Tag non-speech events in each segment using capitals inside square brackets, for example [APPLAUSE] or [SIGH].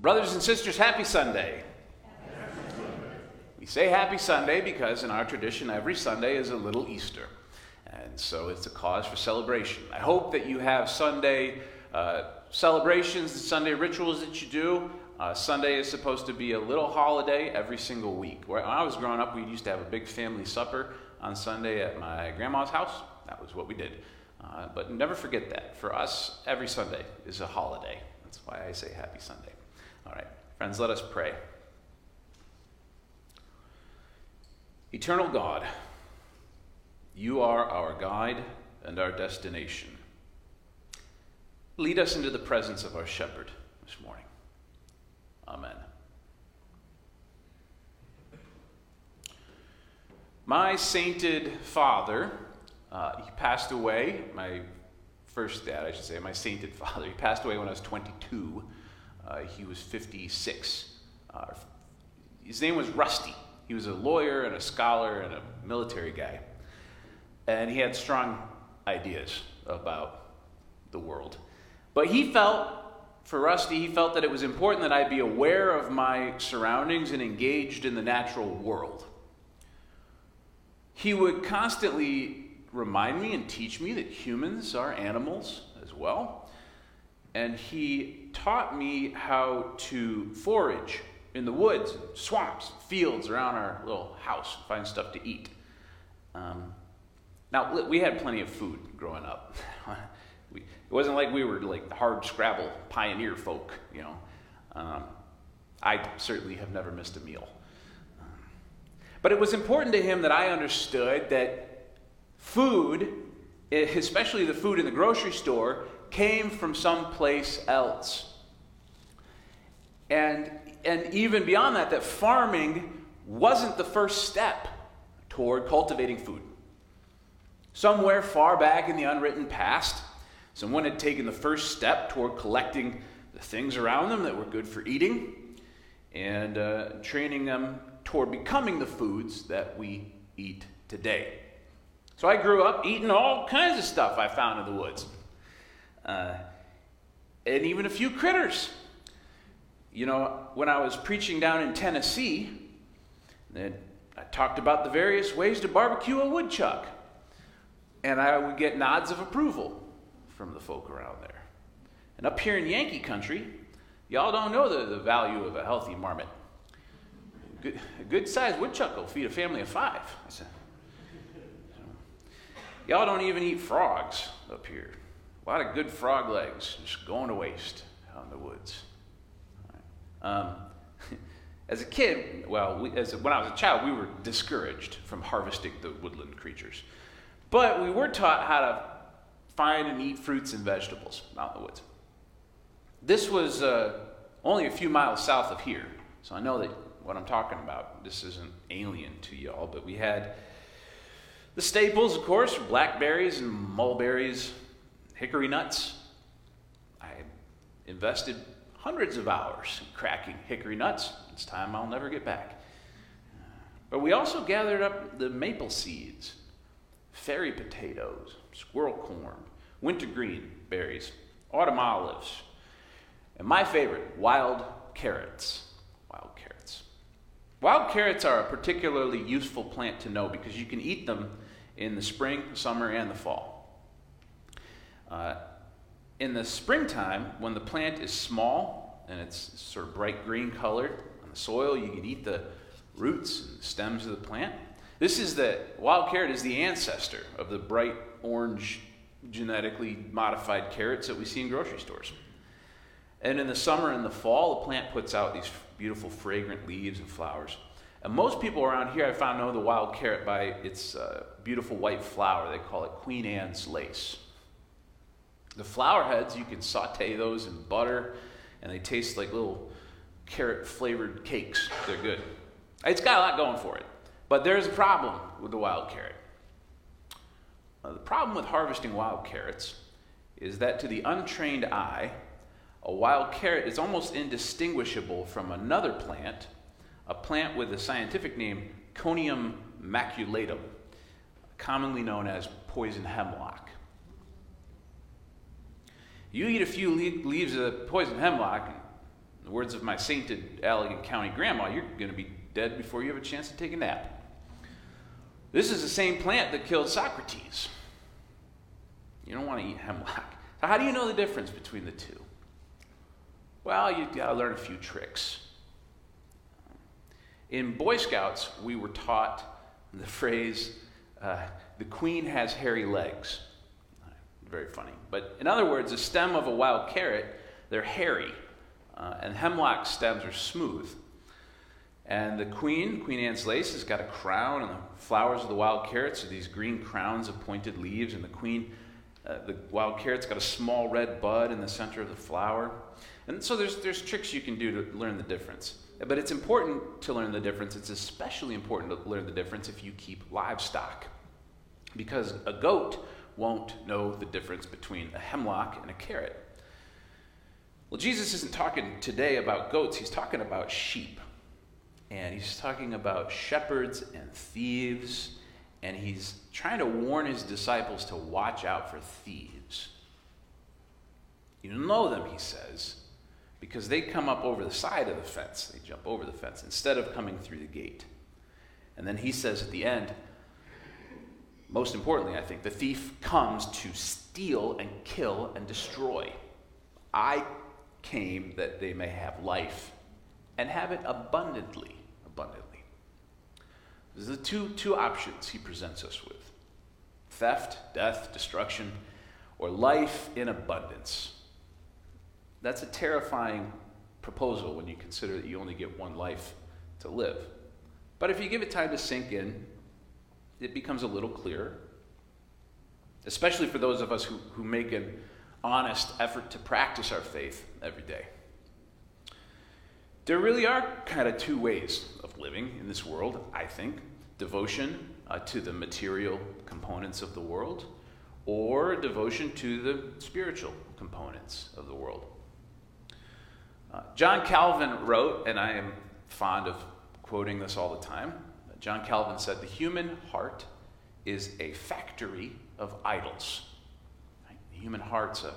Brothers and sisters, happy Sunday. We say happy Sunday because in our tradition, every Sunday is a little Easter. And so it's a cause for celebration. I hope that you have Sunday uh, celebrations, Sunday rituals that you do. Uh, Sunday is supposed to be a little holiday every single week. When I was growing up, we used to have a big family supper on Sunday at my grandma's house. That was what we did. Uh, but never forget that. For us, every Sunday is a holiday. That's why I say happy Sunday. All right, friends, let us pray. Eternal God, you are our guide and our destination. Lead us into the presence of our shepherd this morning. Amen. My sainted father, uh, he passed away, my first dad, I should say, my sainted [LAUGHS] father, he passed away when I was 22. Uh, he was 56. Uh, his name was Rusty. He was a lawyer and a scholar and a military guy. And he had strong ideas about the world. But he felt, for Rusty, he felt that it was important that I be aware of my surroundings and engaged in the natural world. He would constantly remind me and teach me that humans are animals as well. And he taught me how to forage in the woods, swamps, fields around our little house, find stuff to eat. Um, now, we had plenty of food growing up. [LAUGHS] we, it wasn't like we were like the hard scrabble pioneer folk, you know. Um, I certainly have never missed a meal. But it was important to him that I understood that food, especially the food in the grocery store, came from someplace else. And and even beyond that, that farming wasn't the first step toward cultivating food. Somewhere far back in the unwritten past, someone had taken the first step toward collecting the things around them that were good for eating and uh, training them toward becoming the foods that we eat today. So I grew up eating all kinds of stuff I found in the woods, uh, and even a few critters you know, when I was preaching down in Tennessee, I talked about the various ways to barbecue a woodchuck. And I would get nods of approval from the folk around there. And up here in Yankee country, y'all don't know the, the value of a healthy marmot. Good, a good sized woodchuck will feed a family of five. Said, y'all don't even eat frogs up here. A lot of good frog legs just going to waste out in the woods. Um, [LAUGHS] as a kid, well, we, as when I was a child, we were discouraged from harvesting the woodland creatures. But we were taught how to find and eat fruits and vegetables out in the woods. This was uh, only a few miles south of here, so I know that what I'm talking about, this isn't alien to y'all, but we had the staples, of course, blackberries and mulberries, hickory nuts. I invested hundreds of hours cracking hickory nuts. It's time I'll never get back. But we also gathered up the maple seeds, fairy potatoes, squirrel corn, wintergreen berries, autumn olives, and my favorite, wild carrots. Wild carrots. Wild carrots are a particularly useful plant to know because you can eat them in the spring, summer, and the fall. Uh, in the springtime, when the plant is small and it's sort of bright green colored on the soil, you can eat the roots and stems of the plant. This is the wild carrot is the ancestor of the bright orange genetically modified carrots that we see in grocery stores. And in the summer and the fall, the plant puts out these beautiful fragrant leaves and flowers. And most people around here I found know the wild carrot by its uh, beautiful white flower. They call it Queen Anne's lace. The flower heads, you can saute those in butter, and they taste like little carrot flavored cakes. They're good. It's got a lot going for it. But there's a problem with the wild carrot. Uh, the problem with harvesting wild carrots is that to the untrained eye, a wild carrot is almost indistinguishable from another plant, a plant with the scientific name Conium maculatum, commonly known as poison hemlock. You eat a few leaves of the poison hemlock, In the words of my sainted Allegan County grandma, you're going to be dead before you have a chance to take a nap. This is the same plant that killed Socrates. You don't want to eat hemlock. So, how do you know the difference between the two? Well, you've got to learn a few tricks. In Boy Scouts, we were taught the phrase, uh, the queen has hairy legs. Very funny. But in other words, the stem of a wild carrot, they're hairy, uh, and hemlock stems are smooth. And the queen, Queen Anne's lace, has got a crown, and the flowers of the wild carrots are these green crowns of pointed leaves, and the queen, uh, the wild carrot's got a small red bud in the center of the flower. And so there's, there's tricks you can do to learn the difference. But it's important to learn the difference. It's especially important to learn the difference if you keep livestock. Because a goat won't know the difference between a hemlock and a carrot. Well, Jesus isn't talking today about goats, he's talking about sheep. And he's talking about shepherds and thieves. And he's trying to warn his disciples to watch out for thieves. You know them, he says, because they come up over the side of the fence. They jump over the fence instead of coming through the gate. And then he says at the end, most importantly, I think, the thief comes to steal and kill and destroy. I came that they may have life and have it abundantly. Abundantly. There's the two, two options he presents us with theft, death, destruction, or life in abundance. That's a terrifying proposal when you consider that you only get one life to live. But if you give it time to sink in, it becomes a little clearer, especially for those of us who, who make an honest effort to practice our faith every day. There really are kind of two ways of living in this world, I think devotion uh, to the material components of the world, or devotion to the spiritual components of the world. Uh, John Calvin wrote, and I am fond of quoting this all the time. John Calvin said, The human heart is a factory of idols. The human heart's a,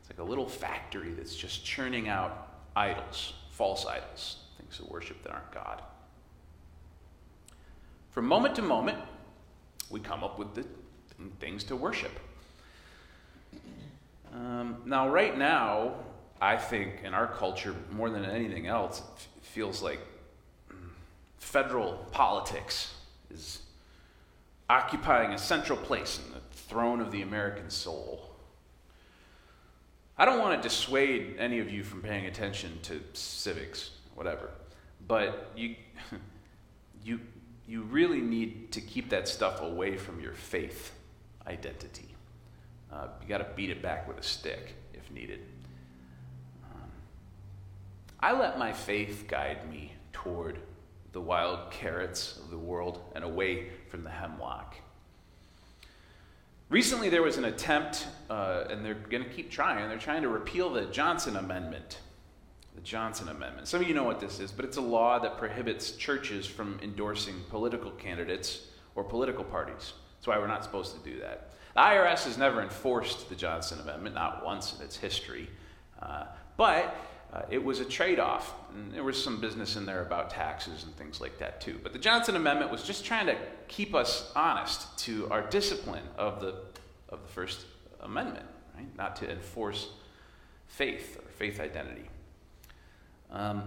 it's like a little factory that's just churning out idols, false idols, things of worship that aren't God. From moment to moment, we come up with the things to worship. Um, now, right now, I think in our culture, more than anything else, it feels like federal politics is occupying a central place in the throne of the American soul. I don't want to dissuade any of you from paying attention to civics, whatever, but you, [LAUGHS] you, you really need to keep that stuff away from your faith identity. Uh, you got to beat it back with a stick if needed. I let my faith guide me toward the wild carrots of the world and away from the hemlock. Recently, there was an attempt, uh, and they're going to keep trying, they're trying to repeal the Johnson Amendment. The Johnson Amendment. Some of you know what this is, but it's a law that prohibits churches from endorsing political candidates or political parties. That's why we're not supposed to do that. The IRS has never enforced the Johnson Amendment, not once in its history. Uh, but uh, it was a trade off. And there was some business in there about taxes and things like that, too. But the Johnson Amendment was just trying to keep us honest to our discipline of the, of the First Amendment, right? Not to enforce faith or faith identity. Um,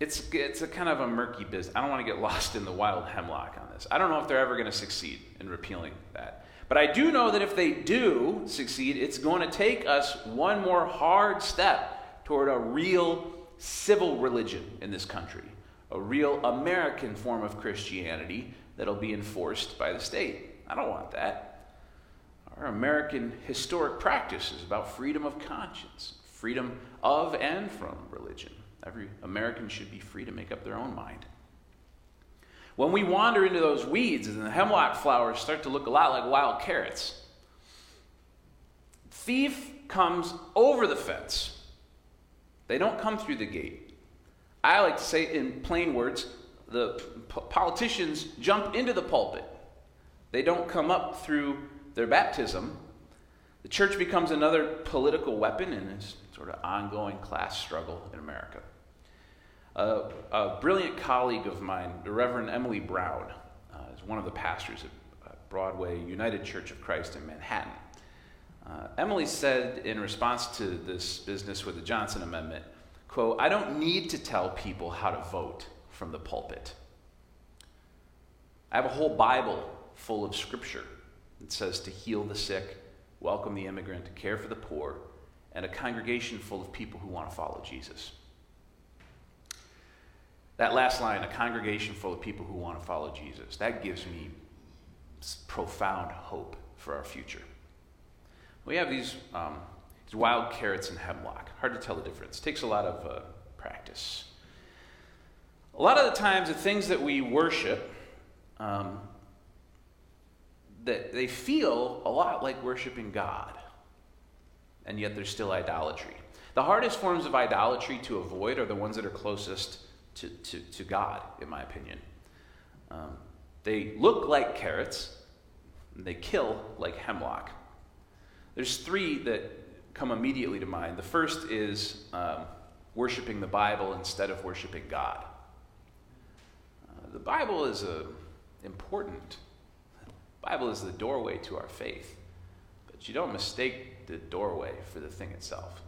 it's, it's a kind of a murky business. I don't want to get lost in the wild hemlock on this. I don't know if they're ever going to succeed in repealing that. But I do know that if they do succeed, it's going to take us one more hard step toward a real civil religion in this country, a real American form of Christianity that'll be enforced by the state. I don't want that. Our American historic practice is about freedom of conscience, freedom of and from religion. Every American should be free to make up their own mind. When we wander into those weeds and the hemlock flowers start to look a lot like wild carrots, thief comes over the fence they don't come through the gate. I like to say, in plain words, the p- politicians jump into the pulpit. They don't come up through their baptism. The church becomes another political weapon, in this sort of ongoing class struggle in America. Uh, a brilliant colleague of mine, the Reverend Emily Brown, uh, is one of the pastors at Broadway United Church of Christ in Manhattan. Uh, Emily said in response to this business with the Johnson Amendment, quote, I don't need to tell people how to vote from the pulpit. I have a whole Bible full of scripture that says to heal the sick, welcome the immigrant, care for the poor, and a congregation full of people who want to follow Jesus. That last line, a congregation full of people who want to follow Jesus, that gives me profound hope for our future. We have these, um, these wild carrots and hemlock. Hard to tell the difference. Takes a lot of uh, practice. A lot of the times, the things that we worship, um, that they feel a lot like worshiping God, and yet there's still idolatry. The hardest forms of idolatry to avoid are the ones that are closest to, to, to God, in my opinion. Um, they look like carrots, they kill like hemlock. There's three that come immediately to mind. The first is um, worshiping the Bible instead of worshiping God. Uh, the Bible is a, uh, important. The Bible is the doorway to our faith, but you don't mistake the doorway for the thing itself.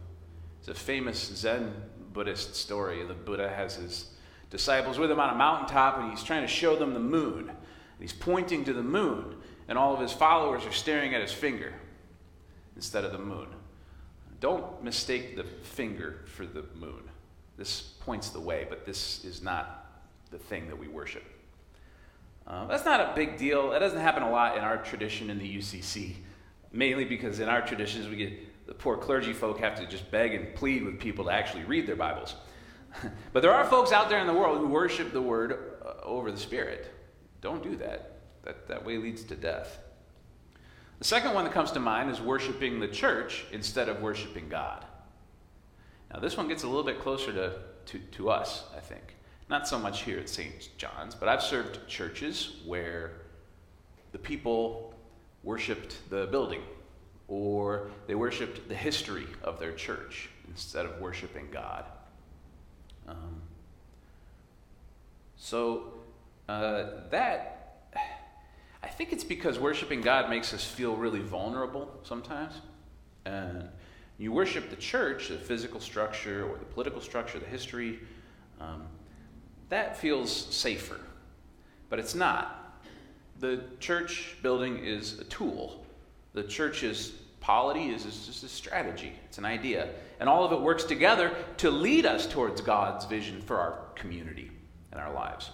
It's a famous Zen Buddhist story. The Buddha has his disciples with him on a mountaintop and he's trying to show them the moon. He's pointing to the moon, and all of his followers are staring at his finger instead of the moon. Don't mistake the finger for the moon. This points the way, but this is not the thing that we worship. Uh, that's not a big deal. That doesn't happen a lot in our tradition in the UCC, mainly because in our traditions, we get the poor clergy folk have to just beg and plead with people to actually read their Bibles. [LAUGHS] but there are folks out there in the world who worship the Word uh, over the Spirit. Don't do that. That, that way leads to death. The second one that comes to mind is worshiping the church instead of worshiping God. Now, this one gets a little bit closer to, to, to us, I think. Not so much here at St. John's, but I've served churches where the people worshiped the building or they worshiped the history of their church instead of worshiping God. Um, so uh, that I think it's because worshiping God makes us feel really vulnerable sometimes. And you worship the church, the physical structure or the political structure, the history, um, that feels safer. But it's not. The church building is a tool. The church's polity is, just a strategy, it's an idea. And all of it works together to lead us towards God's vision for our community and our lives.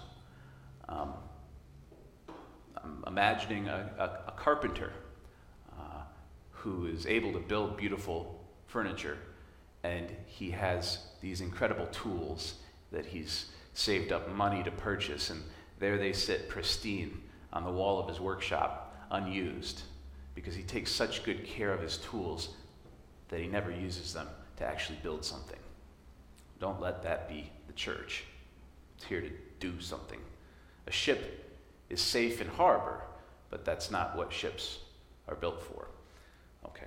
Um, I'm imagining a, a, a carpenter uh, who is able to build beautiful furniture, and he has these incredible tools that he's saved up money to purchase, and there they sit pristine on the wall of his workshop, unused, because he takes such good care of his tools that he never uses them to actually build something. Don't let that be the church. It's here to do something. A ship is safe in harbor, but that's not what ships are built for. Okay.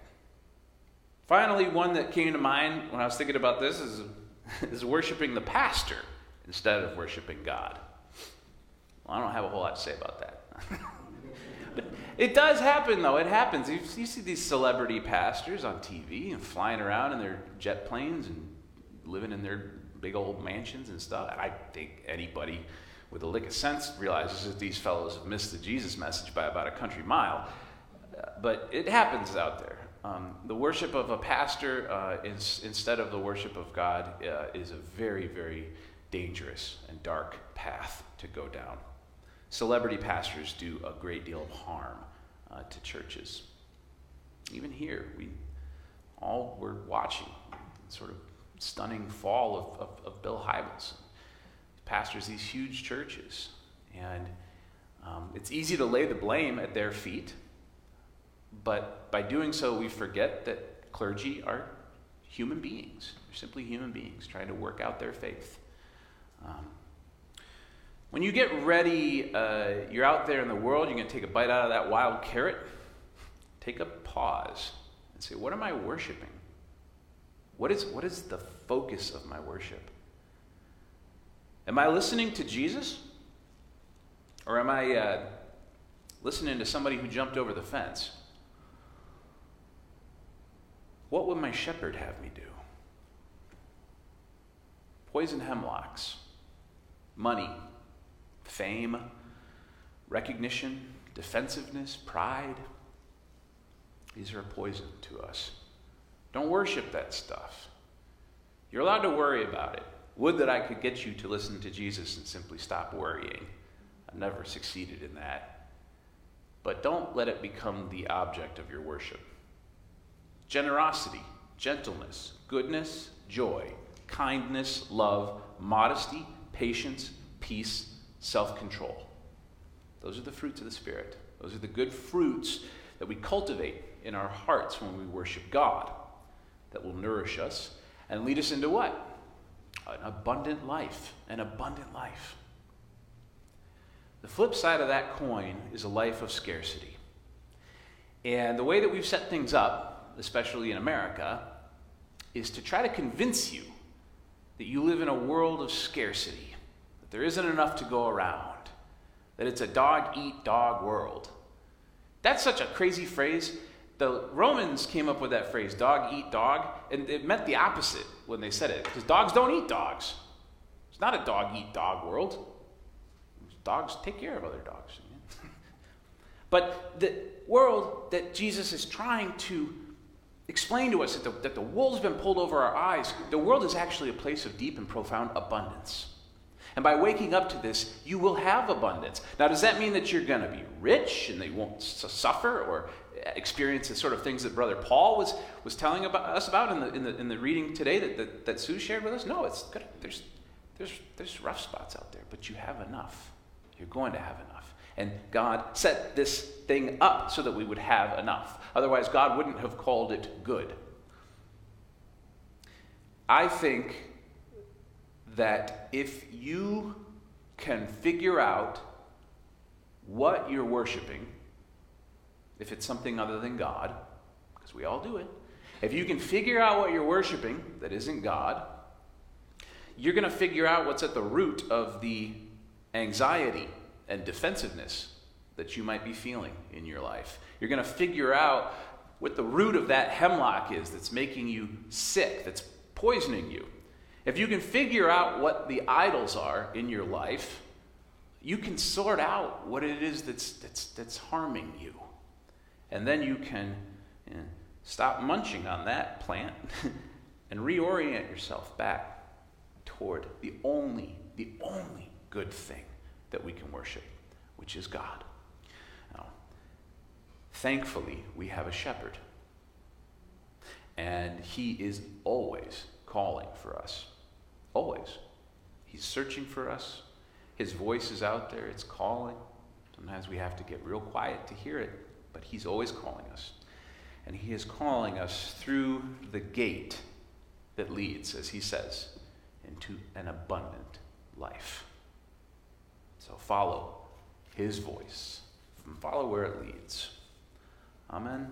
Finally, one that came to mind when I was thinking about this is, [LAUGHS] is worshiping the pastor instead of worshiping God. Well, I don't have a whole lot to say about that. [LAUGHS] it does happen, though. It happens. You, you see these celebrity pastors on TV and flying around in their jet planes and living in their big old mansions and stuff. I think anybody with a lick of sense realizes that these fellows have missed the Jesus message by about a country mile. But it happens out there. Um, the worship of a pastor uh, instead of the worship of God uh, is a very, very dangerous and dark path to go down. Celebrity pastors do a great deal of harm uh, to churches. Even here, we all were watching sort of stunning fall of, of, of Bill Hybels pastors these huge churches. And um, it's easy to lay the blame at their feet, but by doing so, we forget that clergy are human beings. They're simply human beings trying to work out their faith. Um, when you get ready, uh, you're out there in the world, you're going to take a bite out of that wild carrot. Take a pause and say, What am I worshiping? What is, what is the focus of my worship? Am I listening to Jesus? Or am I uh, listening to somebody who jumped over the fence? What would my shepherd have me do? Poison hemlocks, money, fame, recognition, defensiveness, pride. These are a poison to us. Don't worship that stuff. You're allowed to worry about it. Would that I could get you to listen to Jesus and simply stop worrying. I've never succeeded in that. But don't let it become the object of your worship. Generosity, gentleness, goodness, joy, kindness, love, modesty, patience, peace, self control. Those are the fruits of the Spirit. Those are the good fruits that we cultivate in our hearts when we worship God that will nourish us and lead us into what? An abundant life. An abundant life. The flip side of that coin is a life of scarcity. And the way that we've set things up, especially in America, is to try to convince you that you live in a world of scarcity, that there isn't enough to go around, that it's a dog eat dog world. That's such a crazy phrase. The Romans came up with that phrase, dog eat dog, and it meant the opposite when they said it, because dogs don't eat dogs. It's not a dog eat dog world. Dogs take care of other dogs. [LAUGHS] but the world that Jesus is trying to explain to us that the, that the wool's been pulled over our eyes, the world is actually a place of deep and profound abundance. And by waking up to this, you will have abundance. Now, does that mean that you're going to be rich and you won't suffer or experience the sort of things that Brother Paul was, was telling about, us about in the, in, the, in the reading today that, that, that Sue shared with us? No, it's good. There's, there's, there's rough spots out there, but you have enough. You're going to have enough. And God set this thing up so that we would have enough. Otherwise, God wouldn't have called it good. I think that if you can figure out what you're worshiping, if it's something other than God, because we all do it, if you can figure out what you're worshiping that isn't God, you're going to figure out what's at the root of the anxiety and defensiveness that you might be feeling in your life. You're going to figure out what the root of that hemlock is that's making you sick, that's poisoning you. If you can figure out what the idols are in your life, you can sort out what it is that's, that's, that's harming you. And then you can you know, stop munching on that plant [LAUGHS] and reorient yourself back toward the only, the only good thing that we can worship, which is God. Now, thankfully, we have a shepherd. And he is always calling for us. Always. He's searching for us. His voice is out there, it's calling. Sometimes we have to get real quiet to hear it, but he's always calling us. And he is calling us through the gate that leads, as he says, into an abundant life. So follow his voice and follow where it leads. Amen.